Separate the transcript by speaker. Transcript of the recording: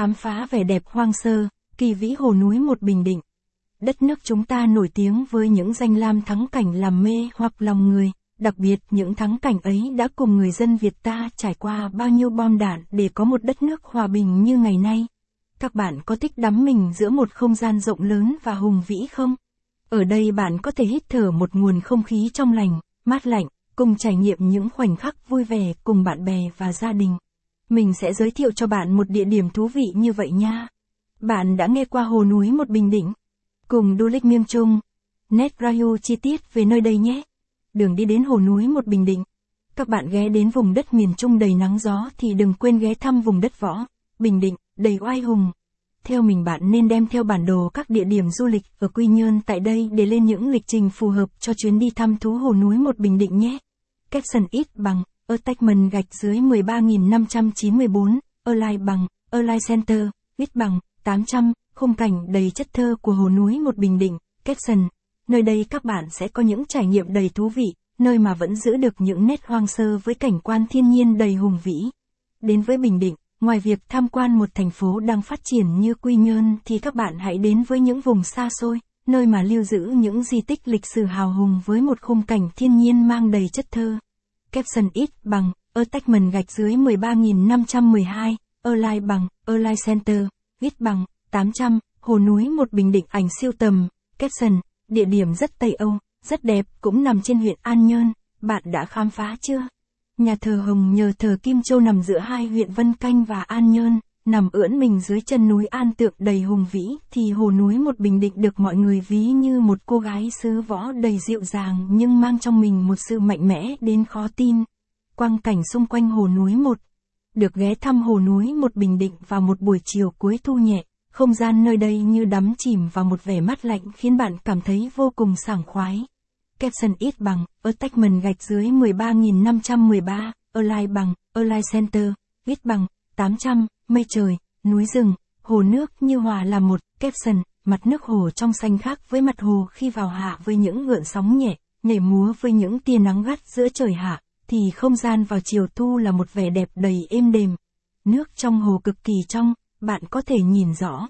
Speaker 1: khám phá vẻ đẹp hoang sơ, kỳ vĩ hồ núi một Bình Định. Đất nước chúng ta nổi tiếng với những danh lam thắng cảnh làm mê hoặc lòng người, đặc biệt những thắng cảnh ấy đã cùng người dân Việt ta trải qua bao nhiêu bom đạn để có một đất nước hòa bình như ngày nay. Các bạn có thích đắm mình giữa một không gian rộng lớn và hùng vĩ không? Ở đây bạn có thể hít thở một nguồn không khí trong lành, mát lạnh, cùng trải nghiệm những khoảnh khắc vui vẻ cùng bạn bè và gia đình. Mình sẽ giới thiệu cho bạn một địa điểm thú vị như vậy nha. Bạn đã nghe qua hồ núi một Bình Định? Cùng du lịch miêm trung. Nét review chi tiết về nơi đây nhé. Đường đi đến hồ núi một Bình Định. Các bạn ghé đến vùng đất miền Trung đầy nắng gió thì đừng quên ghé thăm vùng đất võ, Bình Định, đầy oai hùng. Theo mình bạn nên đem theo bản đồ các địa điểm du lịch ở Quy Nhơn tại đây để lên những lịch trình phù hợp cho chuyến đi thăm thú hồ núi một Bình Định nhé. Caption ít bằng, attachment gạch dưới 13.594, Align bằng, Align Center, ít bằng, 800, khung cảnh đầy chất thơ của hồ núi một Bình Định, caption. Nơi đây các bạn sẽ có những trải nghiệm đầy thú vị, nơi mà vẫn giữ được những nét hoang sơ với cảnh quan thiên nhiên đầy hùng vĩ. Đến với Bình Định, ngoài việc tham quan một thành phố đang phát triển như Quy Nhơn thì các bạn hãy đến với những vùng xa xôi, nơi mà lưu giữ những di tích lịch sử hào hùng với một khung cảnh thiên nhiên mang đầy chất thơ caption ít bằng, attachment gạch dưới 13.512, Align bằng, Align Center, ít bằng, 800, hồ núi một bình định ảnh siêu tầm, caption, địa điểm rất Tây Âu, rất đẹp, cũng nằm trên huyện An Nhơn, bạn đã khám phá chưa? Nhà thờ Hồng nhờ thờ Kim Châu nằm giữa hai huyện Vân Canh và An Nhơn, nằm ưỡn mình dưới chân núi An Tượng đầy hùng vĩ, thì hồ núi một Bình Định được mọi người ví như một cô gái sứ võ đầy dịu dàng nhưng mang trong mình một sự mạnh mẽ đến khó tin. Quang cảnh xung quanh hồ núi một. Được ghé thăm hồ núi một Bình Định vào một buổi chiều cuối thu nhẹ, không gian nơi đây như đắm chìm vào một vẻ mát lạnh khiến bạn cảm thấy vô cùng sảng khoái. Capson ít bằng, attachment gạch dưới 13.513, Align bằng, Align Center, ít bằng, 800, mây trời, núi rừng, hồ nước như hòa là một, caption, mặt nước hồ trong xanh khác với mặt hồ khi vào hạ với những gợn sóng nhẹ, nhảy múa với những tia nắng gắt giữa trời hạ, thì không gian vào chiều thu là một vẻ đẹp đầy êm đềm. Nước trong hồ cực kỳ trong, bạn có thể nhìn rõ,